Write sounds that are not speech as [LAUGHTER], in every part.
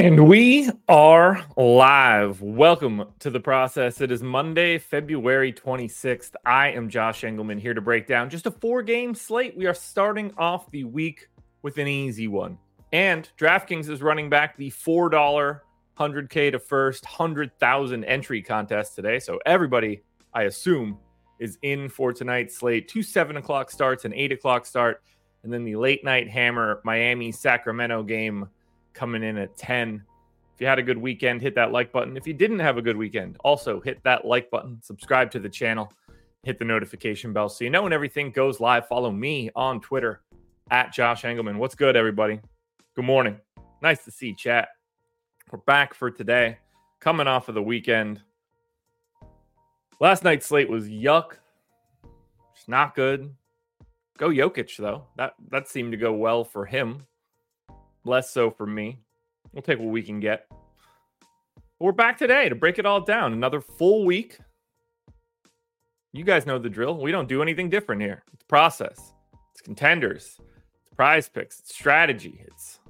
And we are live. Welcome to the process. It is Monday, February 26th. I am Josh Engleman here to break down just a four game slate. We are starting off the week with an easy one. And DraftKings is running back the $4 100K to first 100,000 entry contest today. So everybody, I assume, is in for tonight's slate. Two 7 o'clock starts, an 8 o'clock start, and then the late night hammer Miami Sacramento game coming in at 10. If you had a good weekend, hit that like button. If you didn't have a good weekend, also hit that like button, subscribe to the channel, hit the notification bell so you know when everything goes live. Follow me on Twitter at Josh Engleman. What's good, everybody? Good morning. Nice to see chat. We're back for today, coming off of the weekend. Last night's slate was yuck. It's not good. Go Jokic though. That that seemed to go well for him less so for me. We'll take what we can get. But we're back today to break it all down. Another full week. You guys know the drill. We don't do anything different here. It's process, it's contenders, it's prize picks, it's strategy, it's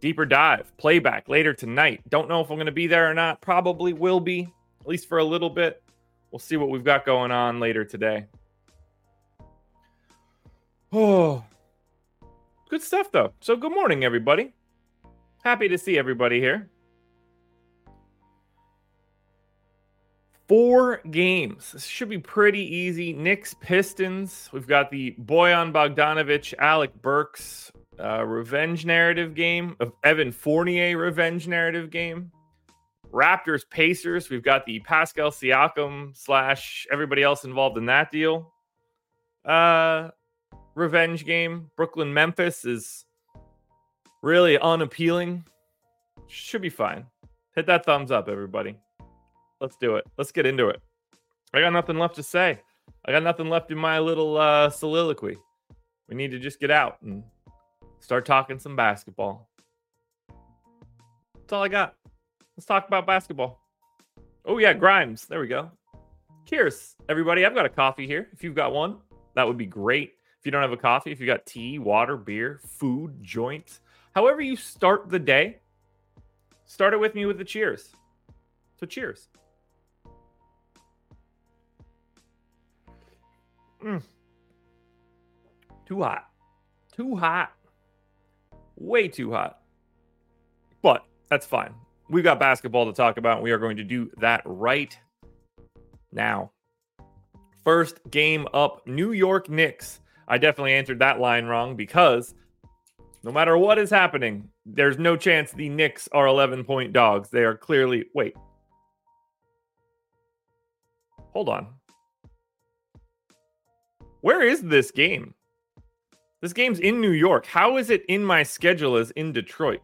deeper dive, playback later tonight. Don't know if I'm going to be there or not. Probably will be, at least for a little bit. We'll see what we've got going on later today. [SIGHS] Oh, Good stuff, though. So, good morning, everybody. Happy to see everybody here. Four games. This should be pretty easy. Knicks, Pistons. We've got the Bojan Bogdanovic, Alec Burks uh, revenge narrative game, of Evan Fournier revenge narrative game. Raptors, Pacers. We've got the Pascal Siakam slash everybody else involved in that deal. Uh, revenge game. Brooklyn Memphis is really unappealing. Should be fine. Hit that thumbs up, everybody. Let's do it. Let's get into it. I got nothing left to say. I got nothing left in my little uh, soliloquy. We need to just get out and start talking some basketball. That's all I got. Let's talk about basketball. Oh, yeah, Grimes. There we go. Cheers, everybody. I've got a coffee here. If you've got one, that would be great. If you don't have a coffee, if you got tea, water, beer, food, joints, however you start the day, start it with me with the cheers. So cheers. Mm. Too hot. Too hot. Way too hot. But that's fine. We've got basketball to talk about. We are going to do that right now. First game up New York Knicks I definitely answered that line wrong because no matter what is happening, there's no chance the Knicks are 11 point dogs. They are clearly. Wait. Hold on. Where is this game? This game's in New York. How is it in my schedule as in Detroit?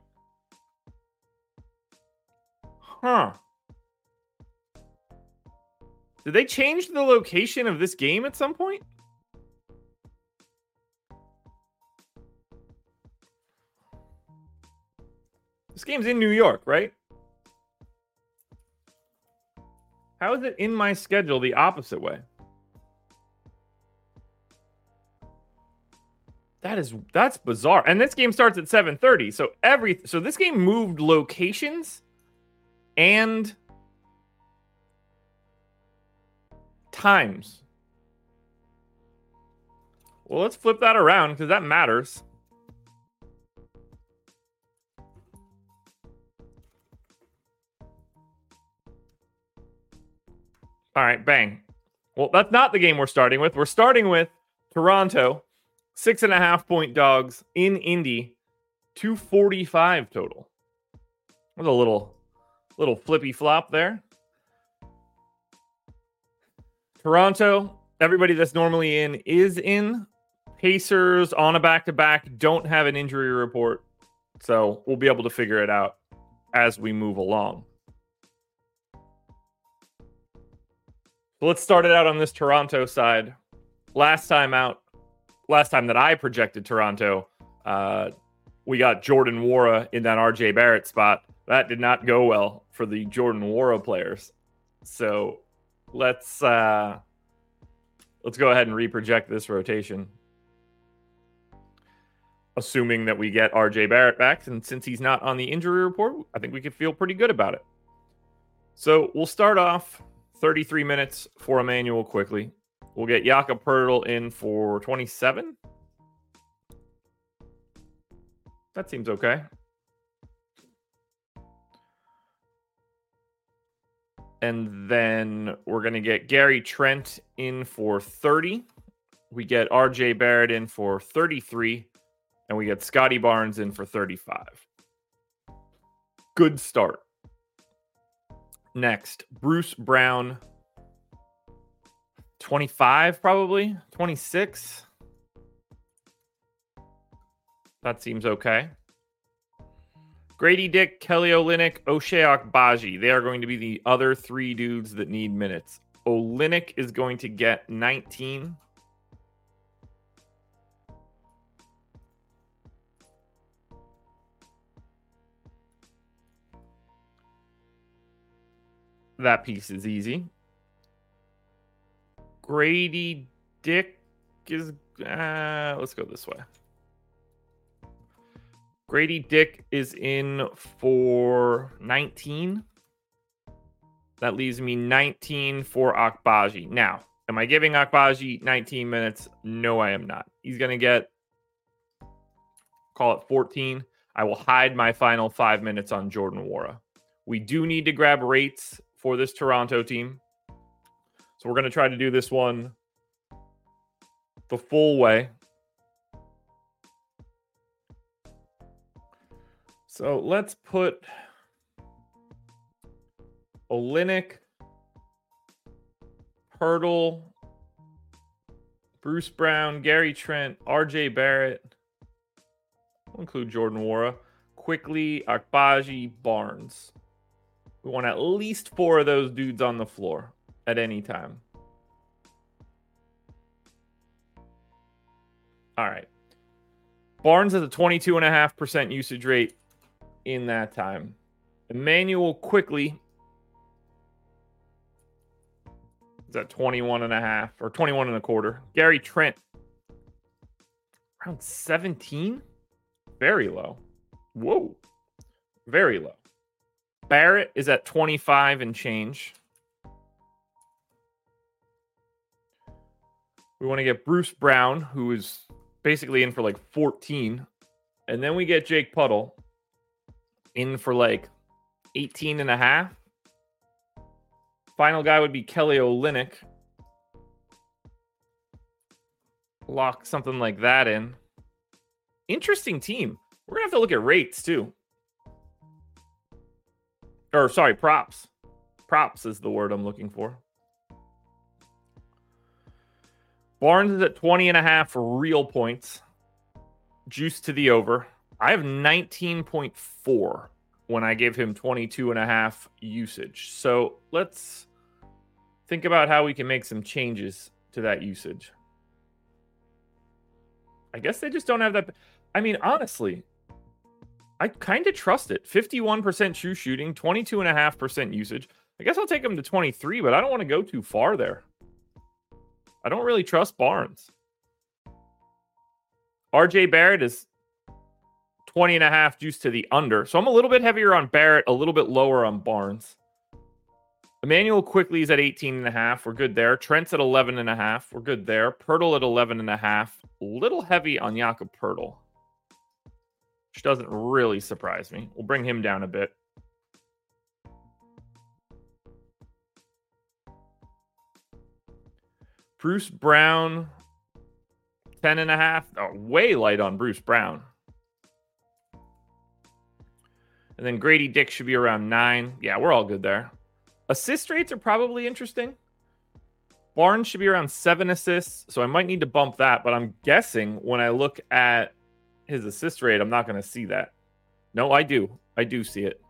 Huh. Did they change the location of this game at some point? This game's in New York, right? How is it in my schedule the opposite way? That is that's bizarre. And this game starts at 7:30. So every so this game moved locations and times. Well, let's flip that around because that matters. All right, bang. Well, that's not the game we're starting with. We're starting with Toronto, six and a half point dogs in Indy, 245 total. With a little little flippy flop there. Toronto, everybody that's normally in is in. Pacers on a back to back don't have an injury report. So we'll be able to figure it out as we move along. Let's start it out on this Toronto side. Last time out, last time that I projected Toronto, uh, we got Jordan Nwora in that RJ Barrett spot. That did not go well for the Jordan Nwora players. So let's uh, let's go ahead and reproject this rotation. Assuming that we get RJ Barrett back, and since he's not on the injury report, I think we could feel pretty good about it. So we'll start off 33 minutes for Immanuel Quickley. We'll get Jakob Poeltl in for 27. That seems okay. And then we're going to get Gary Trent in for 30. We get RJ Barrett in for 33. And we get Scottie Barnes in for 35. Good start. Next, Bruce Brown. 25, probably. 26. That seems okay. Grady Dick, Kelly Olynyk, Ochai Agbaji. They are going to be the other three dudes that need minutes. Olynyk is going to get 19. That piece is easy. Grady Dick is. Uh, let's go this way. Grady Dick is in for 19. That leaves me 19 for Agbaji. Now, am I giving Agbaji 19 minutes? No, I am not. He's going to get, call it 14. I will hide my final five minutes on Jordan Nwora. We do need to grab rates for this Toronto team. So we're going to try to do this one the full way. So let's put Olynyk, Poeltl, Bruce Brown, Gary Trent, RJ Barrett. We'll include Jordan Nwora. Quickley, Agbaji, Barnes. We want at least four of those dudes on the floor at any time. All right. Barnes has a 22.5% usage rate in that time. Immanuel Quickley is at 21 and a half or 21 and a quarter. Gary Trent around 17. Very low. Whoa. Very low. Barrett is at 25 and change. We want to get Bruce Brown, who is basically in for like 14. And then we get Jake Poeltl in for like 18 and a half. Final guy would be Kelly Olynyk. Lock something like that in. Interesting team. We're going to have to look at rates too or sorry, props. Props is the word I'm looking for. Barnes is at 20 and a half real points. Juice to the over. I have 19.4 when I give him 22 and a half usage. So let's think about how we can make some changes to that usage. I guess they just don't have that. I mean, honestly, I kind of trust it. 51% true shooting, 22.5% usage. I guess I'll take him to 23, but I don't want to go too far there. I don't really trust Barnes. RJ Barrett is 20 and a half juice to the under. So I'm a little bit heavier on Barrett, a little bit lower on Barnes. Immanuel Quickley is at 18 and a half. We're good there. Trent's at 11 and a half. We're good there. Poeltl at 11 and a half. A little heavy on Jakob Poeltl, which doesn't really surprise me. We'll bring him down a bit. Bruce Brown, 10 and a half. Oh, way light on Bruce Brown. And then Grady Dick should be around nine. Yeah, we're all good there. Assist rates are probably interesting. Barnes should be around seven assists, so I might need to bump that. But I'm guessing when I look at his assist rate, I'm not going to see that. No, I do. I do see it.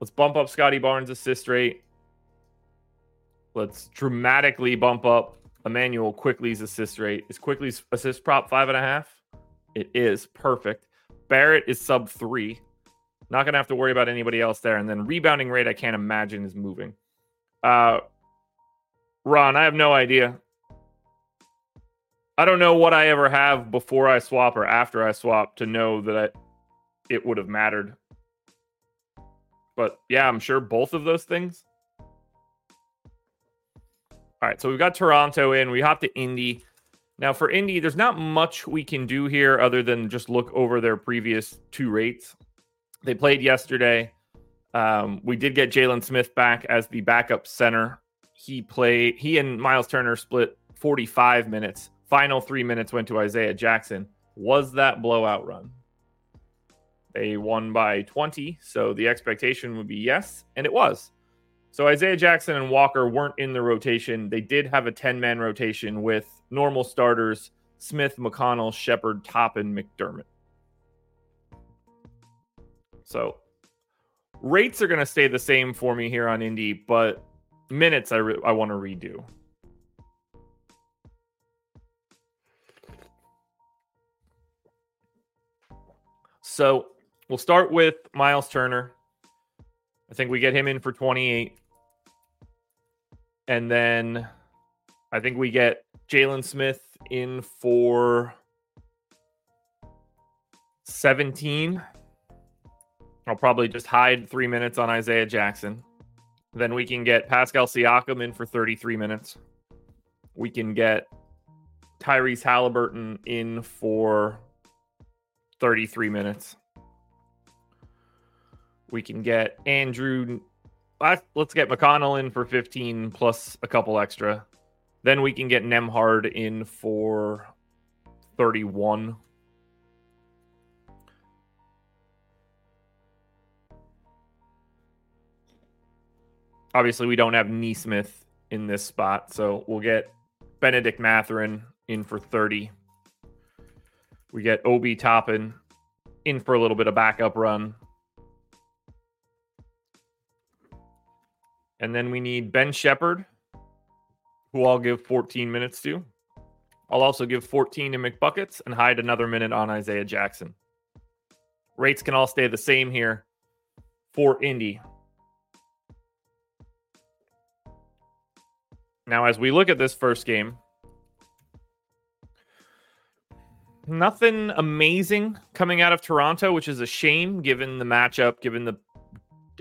Let's bump up Scottie Barnes' assist rate. Let's dramatically bump up Immanuel Quickley's assist rate. Is Quickley's assist prop five and a half? It is perfect. Barrett is sub three. Not going to have to worry about anybody else there. And then rebounding rate, I can't imagine is moving. Uh, Ron, I have no idea. I don't know what I ever have before I swap or after I swap to know that I, it would have mattered. But yeah, I'm sure both of those things. All right, so we've got Toronto in. We hop to Indy. Now, for Indy, there's not much we can do here other than just look over their previous two rates. They played yesterday. Um, we did get Jalen Smith back as the backup center. He played. He and Miles Turner split 45 minutes. Final three minutes went to Isaiah Jackson. Was that blowout run? They won by 20, so the expectation would be yes, and it was. So Isaiah Jackson and Walker weren't in the rotation. They did have a 10 man rotation with normal starters Smith, McConnell, Sheppard, Toppin, McDermott. So rates are going to stay the same for me here on Indy, but minutes I, re- I want to redo. So we'll start with Miles Turner. I think we get him in for 28. And then I think we get Jalen Smith in for 17. I'll probably just hide three minutes on Isaiah Jackson. Then we can get Pascal Siakam in for 33 minutes. We can get Tyrese Halliburton in for 33 minutes. We can get Andrew. Let's get McConnell in for 15 plus a couple extra. Then we can get Nembhard in for 31. obviously we don't have Nesmith in this spot, so we'll get Bennedict Mathurin in for 30. We get Obi Toppin in for a little bit of backup run. And then we need Ben Sheppard, who I'll give 14 minutes to. I'll also give 14 to McBuckets and hide another minute on Isaiah Jackson. Rates can all stay the same here for Indy. Now, as we look at this first game, nothing amazing coming out of Toronto, which is a shame given the matchup, given the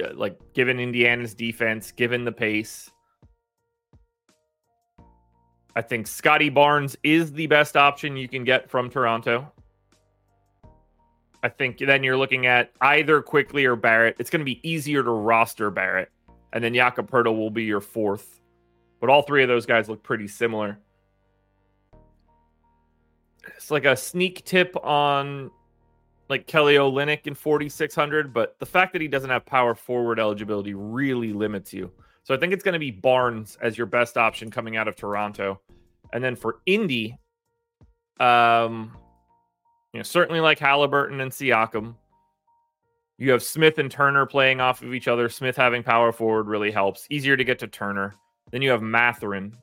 uh, like given Indiana's defense, given the pace. I think Scottie Barnes is the best option you can get from Toronto. I think then you're looking at either Quickley or Barrett. It's going to be easier to roster Barrett, and then Jakob Poeltl will be your fourth. But all three of those guys look pretty similar. It's like a sneak tip on like Kelly Olynyk in 4600, but the fact that he doesn't have power forward eligibility really limits you. So I think it's going to be Barnes as your best option coming out of Toronto. And then for Indy, um, you know, certainly like Halliburton and Siakam. You have Smith and Turner playing off of each other. Smith having power forward really helps. Easier to get to Turner. Then you have Mathurin.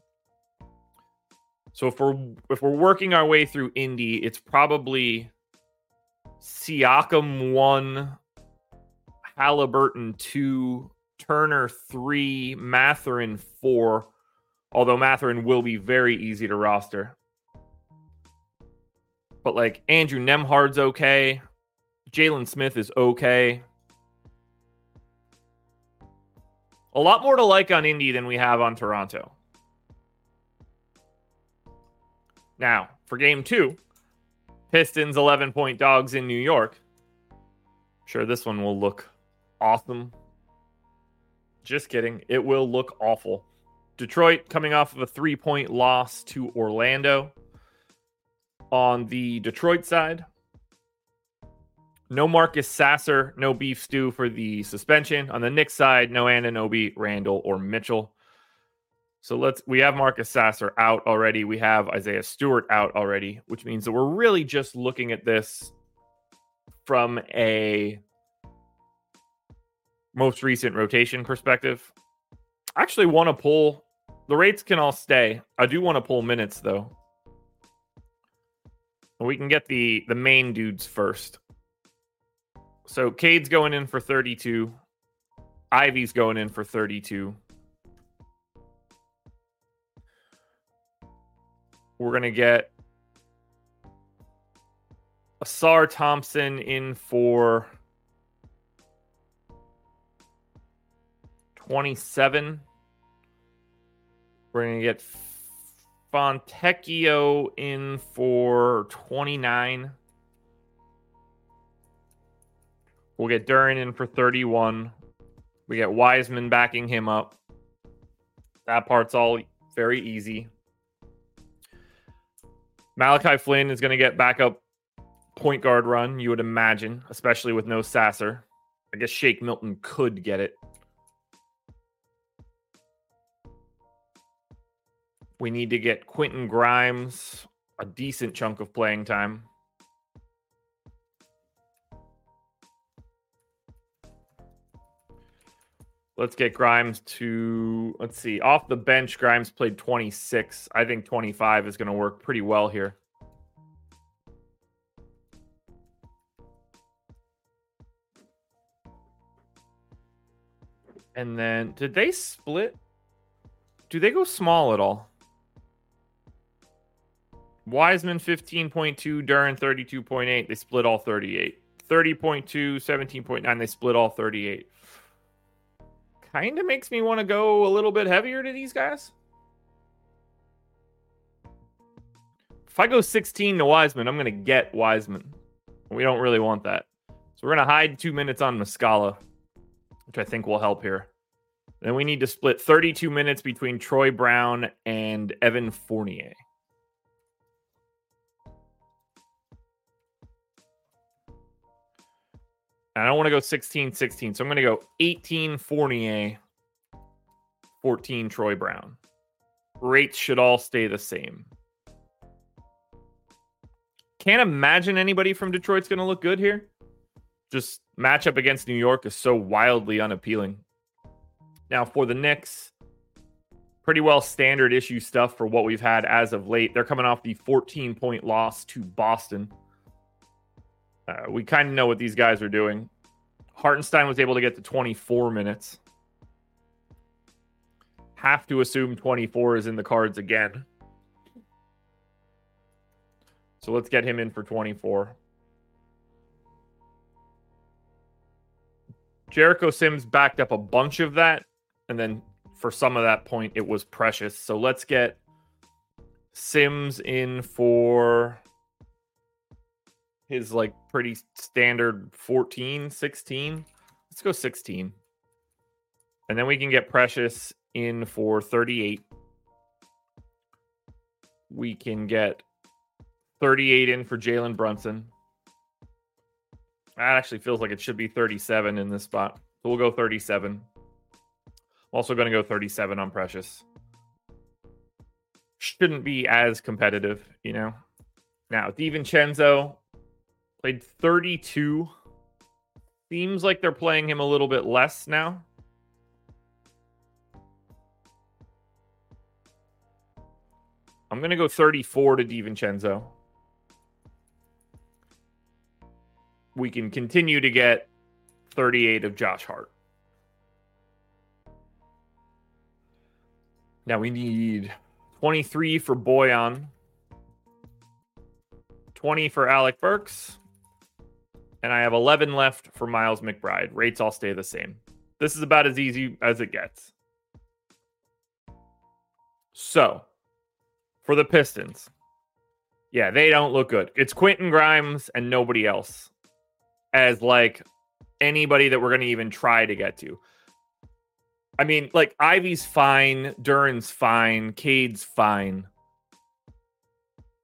So if we're if we're working our way through Indy, it's probably Siakam one, Halliburton two, Turner three, Mathurin four. Although Mathurin will be very easy to roster. But like Andrew Nembhard's okay. Jalen Smith is okay. A lot more to like on Indy than we have on Toronto. Now, for game two, Pistons 11 point dogs in New York. Sure, this one will look awesome. Just kidding. It will look awful. Detroit coming off of a three point loss to Orlando. On the Detroit side, no Marcus Sasser, no beef stew for the suspension. On the Knicks side, no Anunoby, Randle, or Mitchell. So let's we have Marcus Sasser out already. We have Isaiah Stewart out already, which means that we're really just looking at this from a most recent rotation perspective. I actually want to pull the rates can all stay. I do want to pull minutes though. We can get the the main dudes first. So Cade's going in for 32. Ivy's going in for 32. We're going to get Ausar Thompson in for 27. We're going to get Fontecchio in for 29. We'll get Duren in for 31. We get Wiseman backing him up. That part's all very easy. Malachi Flynn is going to get backup point guard run, you would imagine, especially with no Sasser. I guess Shake Milton could get it. We need to get Quentin Grimes a decent chunk of playing time. Let's get Grimes to, let's see, off the bench, Grimes played 26. I think 25 is going to work pretty well here. And then, did they split? Do they go small at all? Wiseman 15.2, Duren 32.8. They split all 38. 30.2, 17.9. They split all 38 kind of makes me want to go a little bit heavier to these guys. If I go 16 to Wiseman, I'm going to get Wiseman. We don't really want that. So we're going to hide two minutes on Muscala, which I think will help here. Then we need to split 32 minutes between Troy Brown and Evan Fournier. I don't want to go 16 16. So I'm going to go 18 Fournier, 14 Troy Brown. Rates should all stay the same. Can't imagine anybody from Detroit's going to look good here. Just matchup against New York is so wildly unappealing. Now, for the Knicks, pretty well standard issue stuff for what we've had as of late. They're coming off the 14 point loss to Boston. Uh, we kind of know what these guys are doing. Hartenstein was able to get to 24 minutes. Have to assume 24 is in the cards again. So let's get him in for 24. Jericho Sims backed up a bunch of that. And then for some of that point, it was precious. So let's get Sims in for his like pretty standard 14, 16. Let's go 16. And then we can get Precious in for 38. We can get 38 in for Jalen Brunson. That actually feels like it should be 37 in this spot. So we'll go 37. I'm also going to go 37 on Precious. Shouldn't be as competitive, you know. Now, DiVincenzo, Played 32. Seems like they're playing him a little bit less now. I'm going to go 34 to DiVincenzo. We can continue to get 38 of Josh Hart. Now we need 23 for Bojan, 20 for Alec Burks, and I have 11 left for Miles McBride. Rates all stay the same. This is about as easy as it gets. So, for the Pistons, yeah, they don't look good. It's Quentin Grimes and nobody else as like anybody that we're going to even try to get to. I mean, like Ivy's fine, Duren's fine, Cade's fine.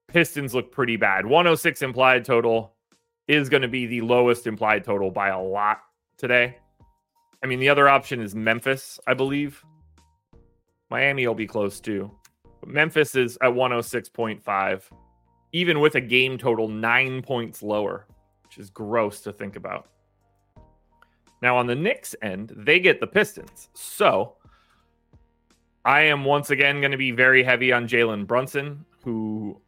Pistons look pretty bad. 106 implied total is going to be the lowest implied total by a lot today. I mean, the other option is Memphis, I believe. Miami will be close too. But Memphis is at 106.5, even with a game total nine points lower, which is gross to think about. Now, on the Knicks end, they get the Pistons. So I am once again going to be very heavy on Jalen Brunson, who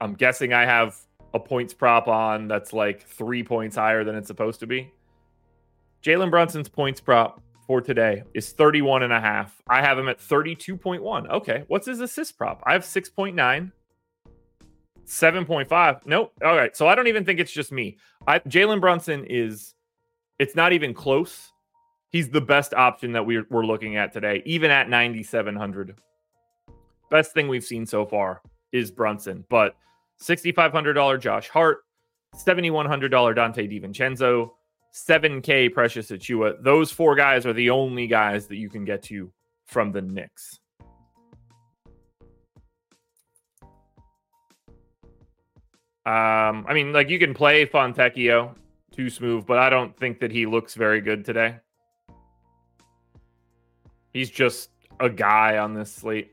I'm guessing I have a points prop on that's like three points higher than it's supposed to be. Jalen Brunson's points prop for today is 31 and a half. I have him at 32.1. Okay. What's his assist prop? I have 6.9. 7.5. Nope. All right. So I don't even think it's just me. I Jalen Brunson is it's not even close. He's the best option that we're, we're looking at today, even at 9,700. Best thing we've seen so far is Brunson, but $6,500 Josh Hart, $7,100 Donte DiVincenzo, 7K Precious Achiuwa. Those four guys are the only guys that you can get to from the Knicks. Um, I mean, like you can play Fontecchio too smooth, but I don't think that he looks very good today. He's just a guy on this slate.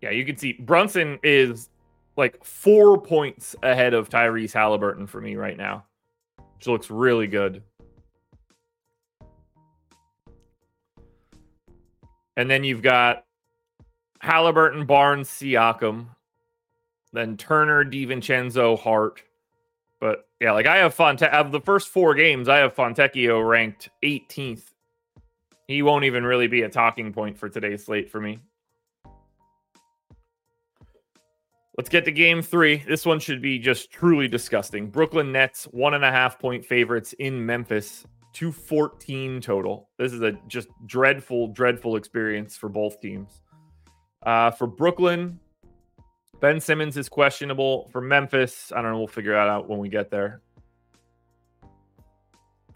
Yeah, you can see Brunson is like four points ahead of Tyrese Halliburton for me right now, which looks really good. And then you've got Halliburton, Barnes, Siakam, then Turner, DiVincenzo, Hart. But yeah, like I have Fonte of the first four games, I have Fontecchio ranked 18th. He won't even really be a talking point for today's slate for me. Let's get to game three. This one should be just truly disgusting. Brooklyn Nets, one and a half point favorites in Memphis, 214 total. This is a just dreadful, dreadful experience for both teams. Uh, for Brooklyn, Ben Simmons is questionable. For Memphis, I don't know. We'll figure that out when we get there.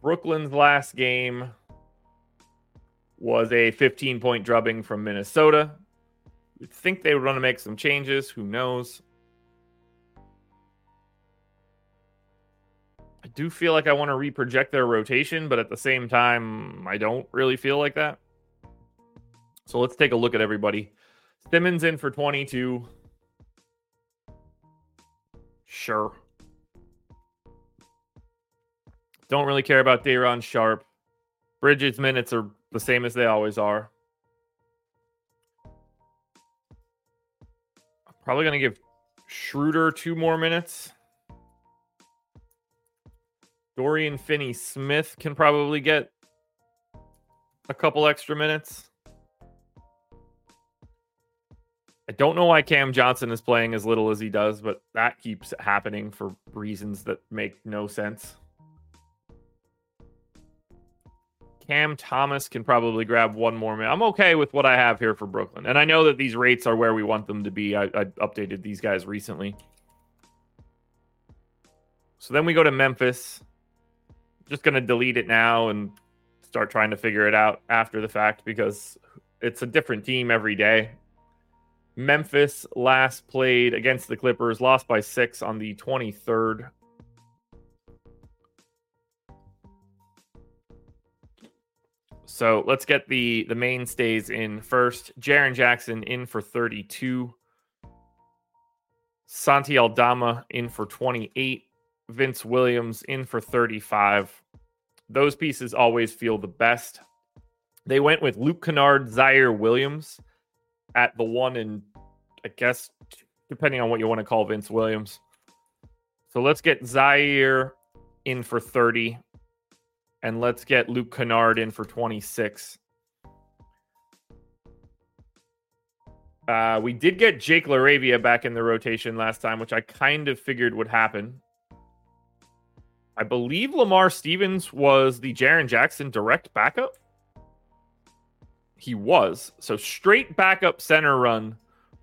Brooklyn's last game was a 15 point drubbing from Minnesota. You'd think they would want to make some changes. Who knows? I do feel like I want to reproject their rotation, but at the same time, I don't really feel like that. So let's take a look at everybody. Simmons in for 22. Sure. Don't really care about Day'Ron Sharpe. Bridges minutes are the same as they always are. Probably going to give Schroeder two more minutes. Dorian Finney Smith can probably get a couple extra minutes. I don't know why Cam Johnson is playing as little as he does, but that keeps happening for reasons that make no sense. Cam Thomas can probably grab one more. I'm okay with what I have here for Brooklyn. And I know that these rates are where we want them to be. I, I updated these guys recently. So then we go to Memphis. Just going to delete it now and start trying to figure it out after the fact because it's a different team every day. Memphis last played against the Clippers, lost by six on the 23rd. So let's get the the mainstays in first. Jaren Jackson in for 32. Santi Aldama in for 28. Vince Williams in for 35. Those pieces always feel the best. They went with Luke Kennard, Ziaire Williams at the one and I guess depending on what you want to call Vince Williams. So let's get Ziaire in for 30 and let's get Luke Kennard in for 26. Uh, we did get Jake LaRavia back in the rotation last time, which I kind of figured would happen. I believe Lamar Stevens was the Jaren Jackson direct backup. He was. So straight backup center run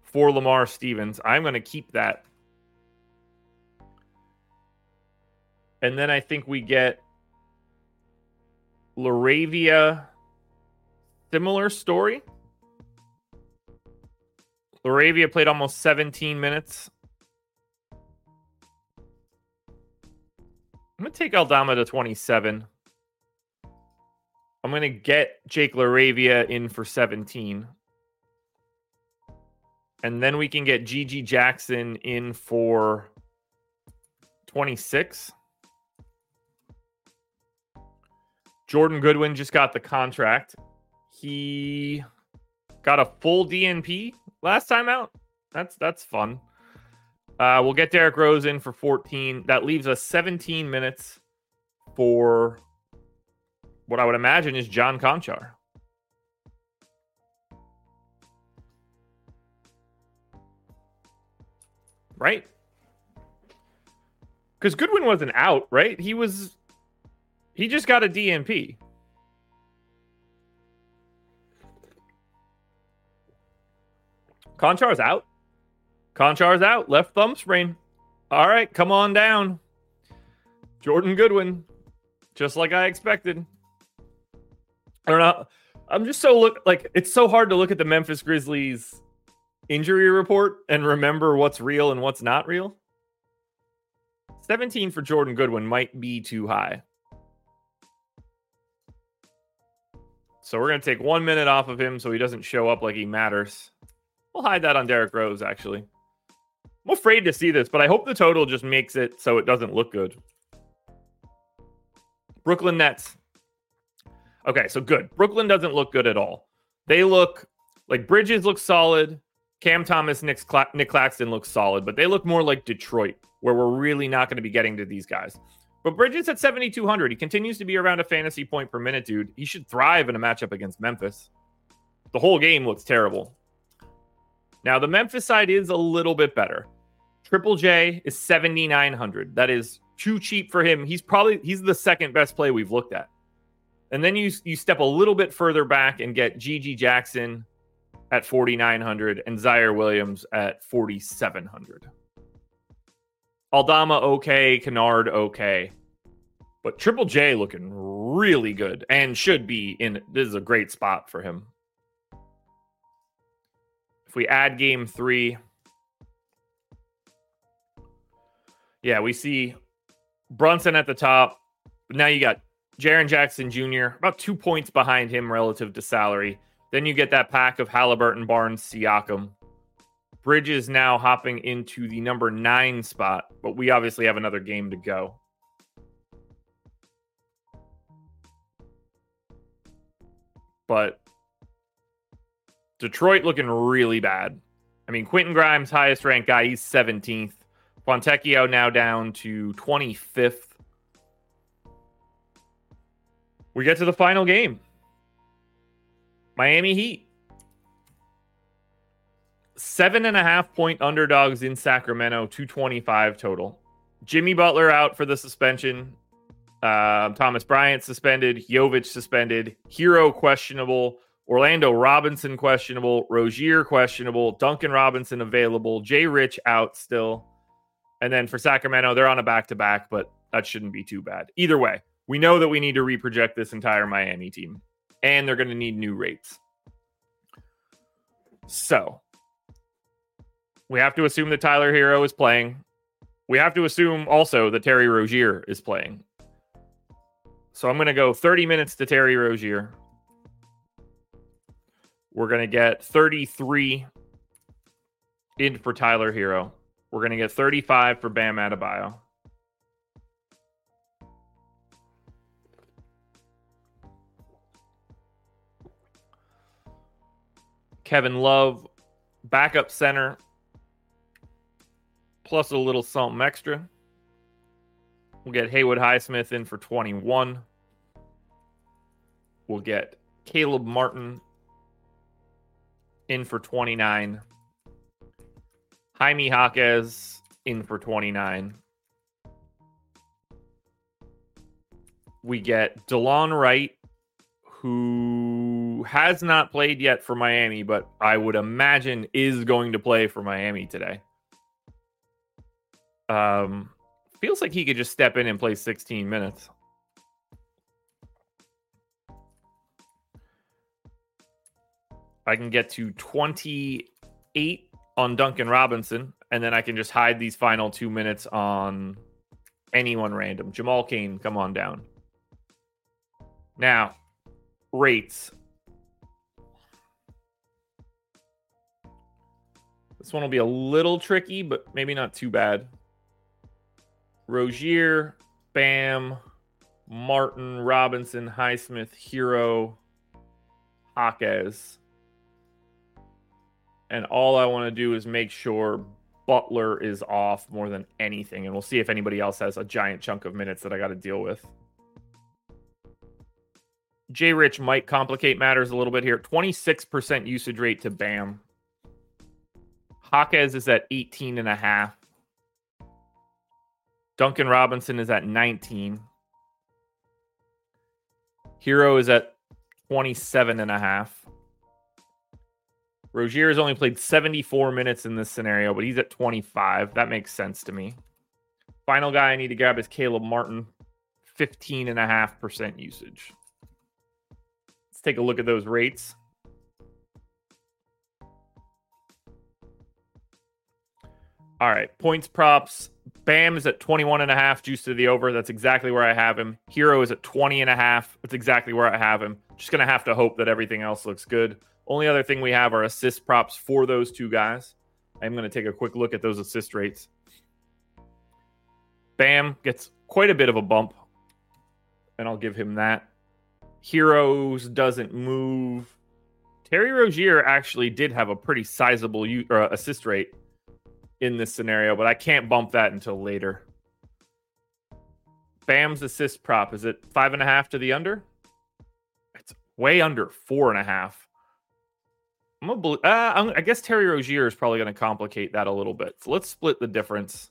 for Lamar Stevens. I'm going to keep that. And then I think we get Laravia, similar story. Laravia played almost 17 minutes. I'm going to take Aldama to 27. I'm going to get Jake Laravia in for 17. And then we can get GG Jackson in for 26. Jordan Goodwin just got the contract. He got a full DNP last time out. That's that's fun. Uh, we'll get Derrick Rose in for 14. That leaves us 17 minutes for what I would imagine is John Konchar. Right? Because Goodwin wasn't out, right? He was he just got a DNP. Konchar's out. Konchar's out. Left thumb sprain. All right, come on down. Jordan Goodwin, just like I expected. I don't know. I'm just so look like it's so hard to look at the Memphis Grizzlies injury report and remember what's real and what's not real. 17 for Jordan Goodwin might be too high. So we're going to take one minute off of him so he doesn't show up like he matters. We'll hide that on Derrick Rose, actually. I'm afraid to see this, but I hope the total just makes it so it doesn't look good. Brooklyn Nets. Okay, so good. Brooklyn doesn't look good at all. They look like Bridges looks solid. Cam Thomas, Nick, Cla- Nick Claxton looks solid, but they look more like Detroit, where we're really not going to be getting to these guys. But Bridges at 7,200. He continues to be around a fantasy point per minute, dude. He should thrive in a matchup against Memphis. The whole game looks terrible. Now, the Memphis side is a little bit better. Triple J is 7,900. That is too cheap for him. He's probably he's the second best play we've looked at. And then you you step a little bit further back and get GG Jackson at 4,900 and Ziaire Williams at 4,700. Aldama okay, Kennard okay. But Triple J looking really good and should be in this is a great spot for him. If we add game 3 Yeah, we see Brunson at the top. Now you got Jaren Jackson Jr., about two points behind him relative to salary. Then you get that pack of Halliburton, Barnes, Siakam. Bridges now hopping into the number nine spot, but we obviously have another game to go. But Detroit looking really bad. I mean, Quentin Grimes, highest ranked guy, he's 17th. Fontecchio now down to 25th. We get to the final game Miami Heat Seven and a half point underdogs in Sacramento, 225 total. Jimmy Butler out for the suspension. Uh, Thomas Bryant suspended. Jovic suspended. Herro questionable. Orlando Robinson questionable. Rozier questionable. Duncan Robinson available. Jay Rich out still. And then for Sacramento, they're on a back to back, but that shouldn't be too bad. Either way, we know that we need to reproject this entire Miami team, and they're going to need new rates. So we have to assume that Tyler Herro is playing. We have to assume also that Terry Rozier is playing. So I'm going to go 30 minutes to Terry Rozier. We're going to get 33 in for Tyler Herro. We're going to get 35 for Bam Adebayo. Kevin Love, backup center, plus a little something extra. We'll get Haywood Highsmith in for 21. We'll get Caleb Martin in for 29. Jaime Jaquez in for 29. We get Delon Wright, who has not played yet for Miami, but I would imagine is going to play for Miami today. Um, feels like he could just step in and play 16 minutes. I can get to 28 on Duncan Robinson, and then I can just hide these final two minutes on anyone random. Jamal Cain, come on down. Now, rates. This one will be a little tricky, but maybe not too bad. Rozier, Bam, Martin, Robinson, Highsmith, Herro, Jaquez. And all I want to do is make sure Butler is off more than anything. And we'll see if anybody else has a giant chunk of minutes that I got to deal with. J Rich might complicate matters a little bit here. 26% usage rate to Bam. Jaquez is at 18 and a half. Duncan Robinson is at 19. Herro is at 27 and a half. Rozier has only played 74 minutes in this scenario, but he's at 25. That makes sense to me. Final guy I need to grab is Caleb Martin, 15.5% usage. Let's take a look at those rates. All right, points props. Bam is at 21 and a half, juice to the over. That's exactly where I have him. Herro is at 20 and a half. That's exactly where I have him. Just going to have to hope that everything else looks good. Only other thing we have are assist props for those two guys. I'm going to take a quick look at those assist rates. Bam gets quite a bit of a bump, and I'll give him that. Herro's doesn't move. Terry Rozier actually did have a pretty sizable u- uh, assist rate in this scenario, but I can't bump that until later. Bam's assist prop is it five and a half to the under? It's way under four and a half. I'm gonna, uh, I'm, I guess Terry Rozier is probably going to complicate that a little bit. So let's split the difference.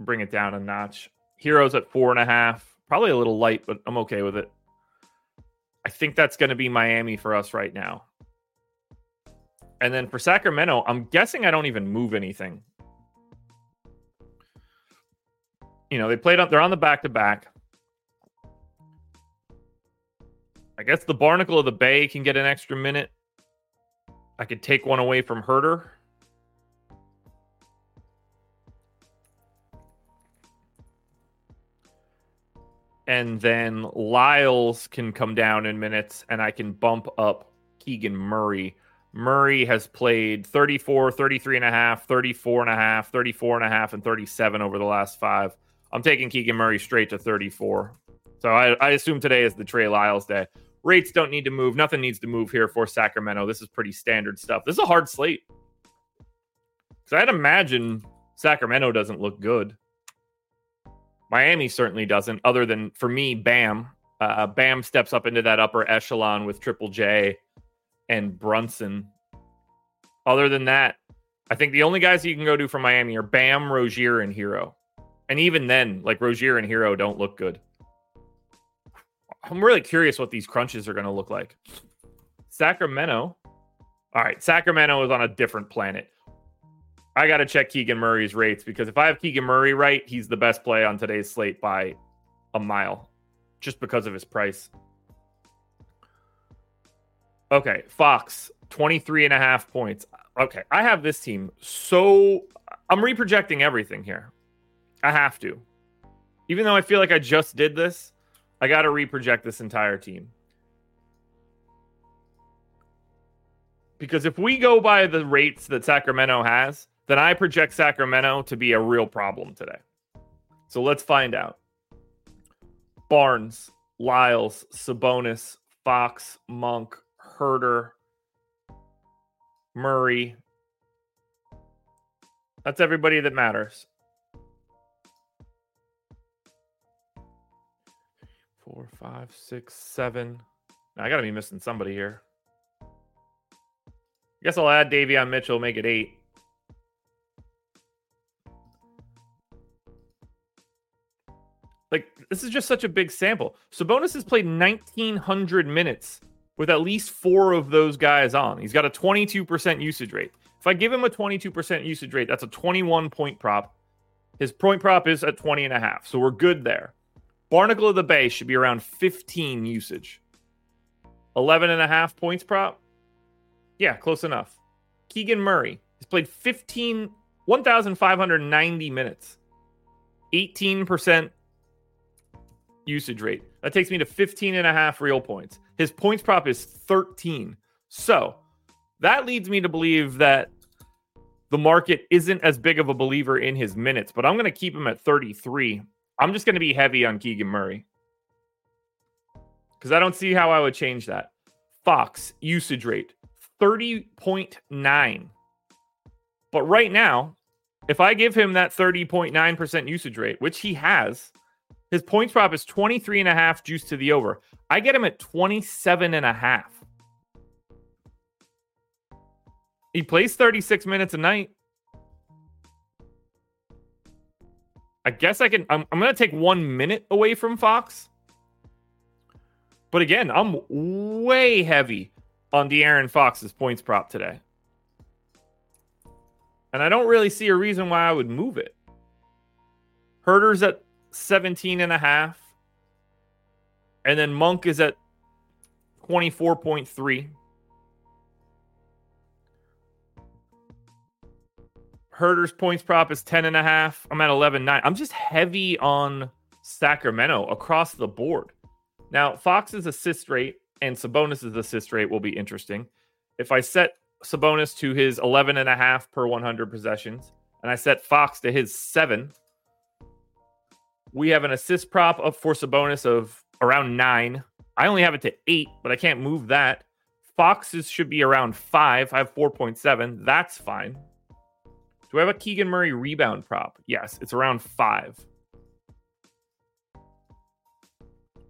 Bring it down a notch. Herro's at four and a half. Probably a little light, but I'm okay with it. I think that's going to be Miami for us right now. And then for Sacramento, I'm guessing I don't even move anything. You know, they played up, they're on the back to back. I guess the Barnacle of the Bay can get an extra minute. I could take one away from Huerter. And then Lyles can come down in minutes, and I can bump up Keegan Murray. Murray has played 34, 33 and a half, 34 and a half, 34 and a half, and 37 over the last five. I'm taking Keegan Murray straight to 34. So I, I assume today is the Trey Lyles day. Rates don't need to move. Nothing needs to move here for Sacramento. This is pretty standard stuff. This is a hard slate. So I'd imagine Sacramento doesn't look good. Miami certainly doesn't, other than for me, Bam. Uh, Bam steps up into that upper echelon with Triple J and Brunson Other than that, I think the only guys you can go to from Miami are Bam, Rozier, and Herro. And even then, like Rozier and Herro don't look good. I'm really curious what these crunches are going to look like. Sacramento. All right, Sacramento is on a different planet. I got to check Keegan Murray's rates because if I have Keegan Murray right, he's the best play on today's slate by a mile just because of his price. Okay, Fox, 23 and a half points. Okay, I have this team. So I'm reprojecting everything here. I have to. Even though I feel like I just did this, I got to reproject this entire team. Because if we go by the rates that Sacramento has, then I project Sacramento to be a real problem today. So let's find out. Barnes, Lyles, Sabonis, Fox, Monk, Huerter, Murray. That's everybody that matters. Four, five, six, seven. Now, I got to be missing somebody here. I guess I'll add Davion Mitchell, make it eight. Like, this is just such a big sample. Sabonis has played 1,900 minutes with at least four of those guys on. He's got a 22% usage rate. If I give him a 22% usage rate, that's a 21 point prop. His point prop is at 20 and a half. So we're good there. Barnacle of the Bay should be around 15 usage. 11 and a half points prop. Yeah, close enough. Keegan Murray has played 15 1,590 minutes. 18% usage rate. That takes me to 15 and a half real points. His points prop is 13. So that leads me to believe that the market isn't as big of a believer in his minutes, but I'm going to keep him at 33. I'm just going to be heavy on Keegan Murray because I don't see how I would change that. Fox usage rate 30.9. But right now, if I give him that 30.9% usage rate, which he has, his points prop is 23 and a half juice to the over. I get him at 27 and a half. He plays 36 minutes a night. I guess I can. I'm, I'm going to take one minute away from Fox. But again, I'm way heavy on De'Aaron Fox's points prop today. And I don't really see a reason why I would move it. Huerter's at 17 and a half. And then Monk is at 24.3. Huerter's points prop is 10 and a half. I'm at 11 9. I'm just heavy on Sacramento across the board. Now, Fox's assist rate and Sabonis's assist rate will be interesting. If I set Sabonis to his 11 and a half per 100 possessions and I set Fox to his 7, we have an assist prop up for Sabonis of around 9. I only have it to 8, but I can't move that. Foxes should be around 5. I have 4.7. That's fine. Do I have a Keegan Murray rebound prop? Yes, it's around 5.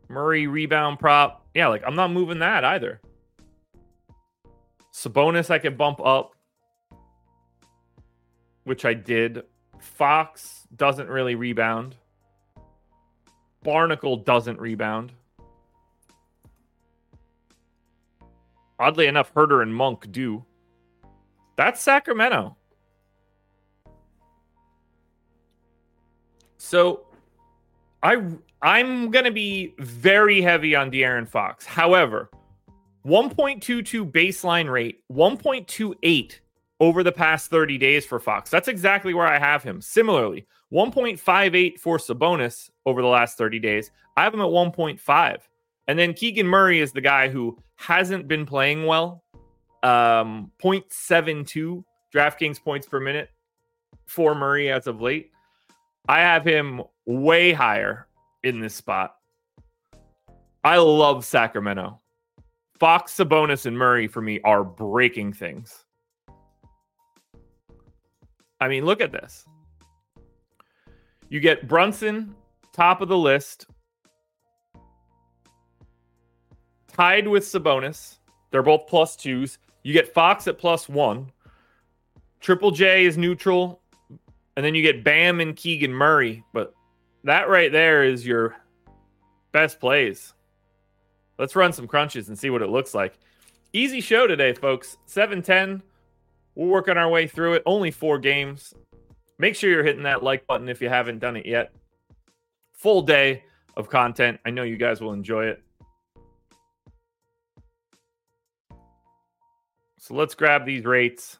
Murray rebound prop. Yeah, like I'm not moving that either. Sabonis, I can bump up, which I did. Fox doesn't really rebound. Barnacle doesn't rebound. Oddly enough, Huerter and Monk do. That's Sacramento. So I I'm gonna be very heavy on De'Aaron Fox. However, 1.22 baseline rate, 1.28 over the past 30 days for Fox. That's exactly where I have him. Similarly, 1.58 for Sabonis over the last 30 days. I have him at 1.5. And then Keegan Murray is the guy who hasn't been playing well. Um, 0.72 DraftKings points per minute for Murray as of late. I have him way higher in this spot. I love Sacramento. Fox, Sabonis, and Murray for me are breaking things. I mean, look at this. You get Brunson, top of the list, tied with Sabonis. They're both plus twos. You get Fox at plus one. Triple J is neutral, and then you get Bam and Keegan Murray. But that right there is your best plays. Let's run some crunches and see what it looks like. Easy show today, folks. 710. We're working our way through it. Only four games. Make sure you're hitting that like button if you haven't done it yet. Full day of content. I know you guys will enjoy it. So let's grab these rates.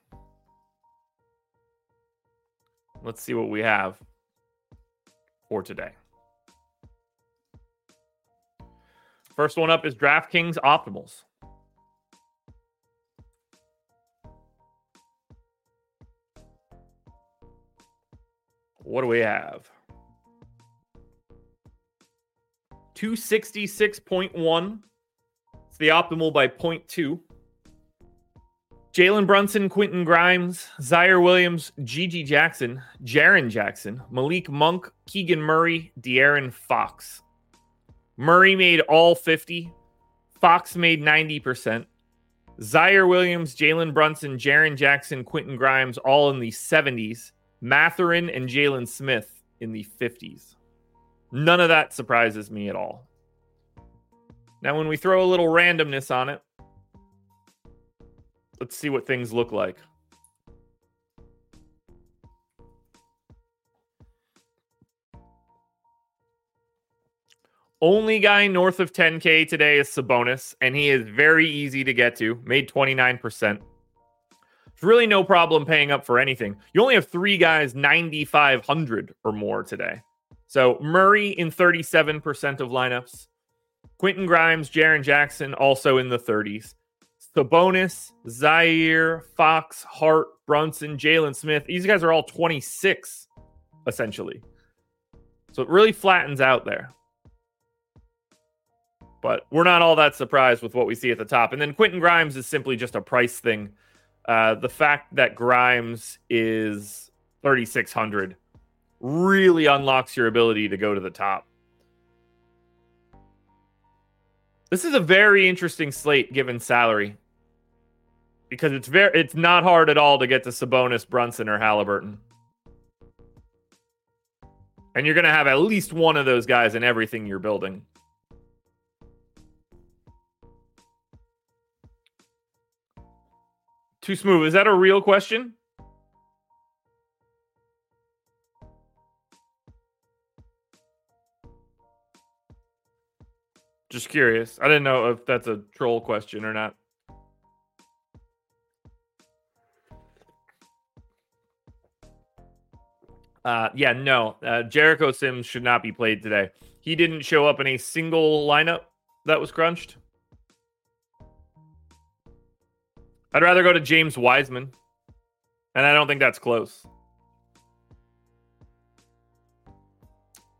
Let's see what we have for today. First one up is DraftKings Optimals. What do we have? 266.1. It's the optimal by 0.2. Jalen Brunson, Quentin Grimes, Ziaire Williams, GG Jackson, Jaren Jackson, Malik Monk, Keegan Murray, De'Aaron Fox. Murray made all 50. Fox made 90%. Ziaire Williams, Jalen Brunson, Jaren Jackson, Quentin Grimes, all in the 70s. Mathurin and Jalen Smith in the 50s. None of that surprises me at all. Now, when we throw a little randomness on it, let's see what things look like. Only guy north of 10K today is Sabonis, and he is very easy to get to, made 29%. There's really no problem paying up for anything. You only have three guys 9,500 or more today. So Murray in 37% of lineups. Quentin Grimes, Jaren Jackson also in the 30s. Sabonis, Ziaire, Fox, Hart, Brunson, Jalen Smith. These guys are all 26, essentially. So it really flattens out there. But we're not all that surprised with what we see at the top. And then Quentin Grimes is simply just a price thing. Uh, the fact that Grimes is 3,600 really unlocks your ability to go to the top. This is a very interesting slate given salary because it's very it's not hard at all to get to Sabonis, Brunson, or Halliburton. And you're going to have at least one of those guys in everything you're building. Too smooth. Is that a real question? Just curious. I didn't know if that's a troll question or not. Uh, yeah, no. Uh, Jericho Sims should not be played today. He didn't show up in a single lineup that was crunched. I'd rather go to James Wiseman, and I don't think that's close.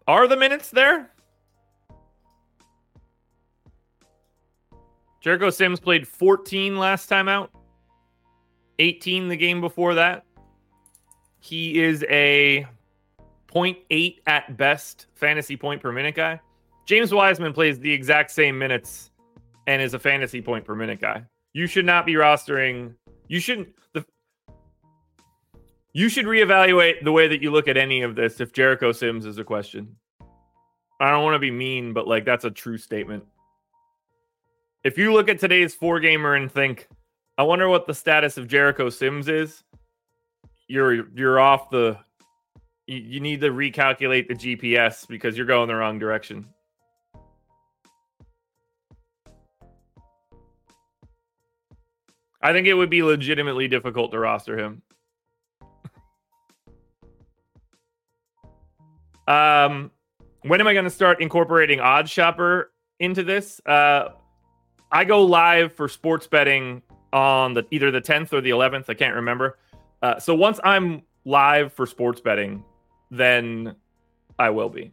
Are the minutes there? Jericho Sims played 14 last time out, 18 the game before that. He is a 0.8 at best fantasy point per minute guy. James Wiseman plays the exact same minutes and is a fantasy point per minute guy. You should not be rostering. You shouldn't. The, you should reevaluate the way that you look at any of this if Jericho Sims is a question. I don't want to be mean, but like that's a true statement if you look at today's four gamer and think, I wonder what the status of Jericho Sims is, you're you're off the you, you need to recalculate the GPS because you're going the wrong direction. I think it would be legitimately difficult to roster him. um, when am I going to start incorporating OddsShopper into this? Uh, I go live for sports betting on the either the 10th or the 11th. I can't remember. Uh, so once I'm live for sports betting, then I will be.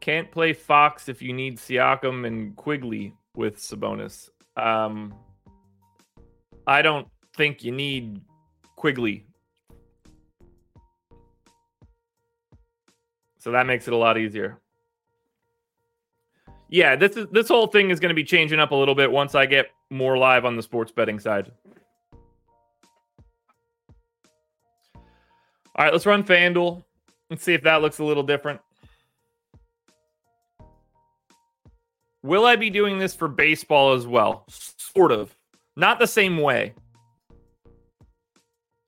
Can't play Fox if you need Siakam and Quickley with Sabonis. Um, I don't think you need Quickley. So that makes it a lot easier. Yeah, this is this whole thing is going to be changing up a little bit once I get more live on the sports betting side. All right, let's run FanDuel. Let's see if that looks a little different. Will I be doing this for baseball as well? Sort of. Not the same way.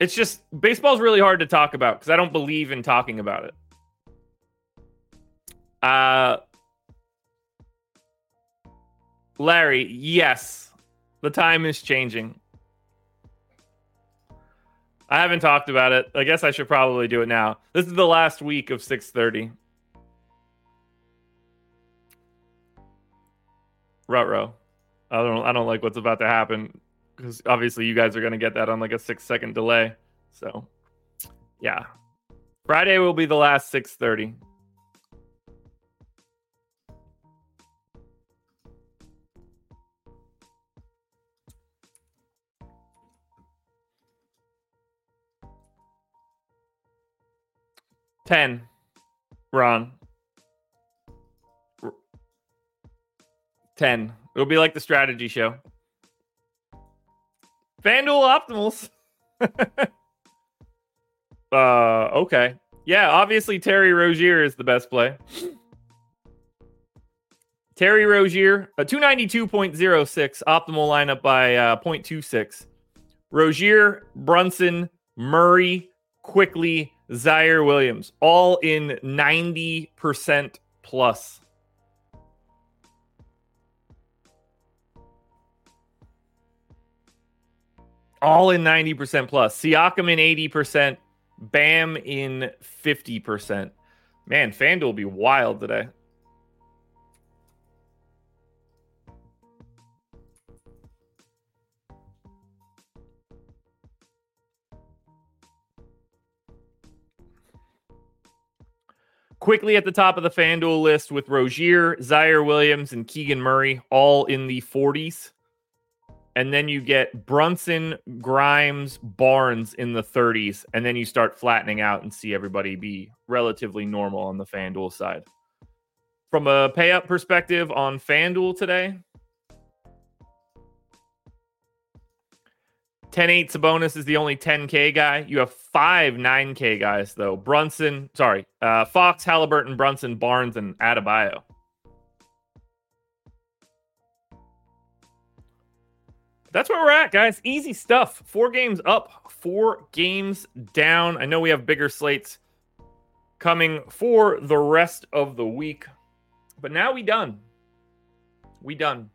It's just baseball's really hard to talk about because I don't believe in talking about it. Uh Larry, yes. The time is changing. I haven't talked about it. I guess I should probably do it now. This is the last week of 6:30. Rutro. I don't I don't like what's about to happen because obviously you guys are going to get that on like a 6 second delay. So, yeah. Friday will be the last 6:30. Ten, Ron. Ten. It'll be like the strategy show. FanDuel Optimals. [LAUGHS] uh, okay. Yeah, obviously Terry Rozier is the best play. Terry Rozier, a 292.06 optimal lineup by uh, 0.26. Rozier, Brunson, Murray, Quickley, Ziaire Williams, all in 90% plus. All in 90% plus. Siakam in 80%, Bam in 50%. Man, FanDuel will be wild today. Quickley at the top of the FanDuel list with Rozier, Ziaire Williams, and Keegan Murray, all in the 40s. And then you get Brunson, Grimes, Barnes in the 30s. And then you start flattening out and see everybody be relatively normal on the FanDuel side. From a pay up perspective on FanDuel today, 10 8 Sabonis is the only 10K guy. You have five 9K guys, though. Brunson, sorry, uh, Fox, Halliburton, Brunson, Barnes, and Adebayo. That's where we're at, guys. Easy stuff. Four games up, four games down. I know we have bigger slates coming for the rest of the week, but now we done. We done.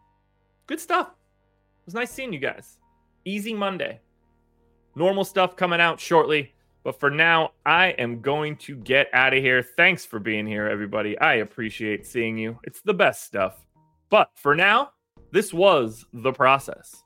Good stuff. It was nice seeing you guys. Easy Monday. Normal stuff coming out shortly. But for now, I am going to get out of here. Thanks for being here, everybody. I appreciate seeing you. It's the best stuff. But for now, this was the process.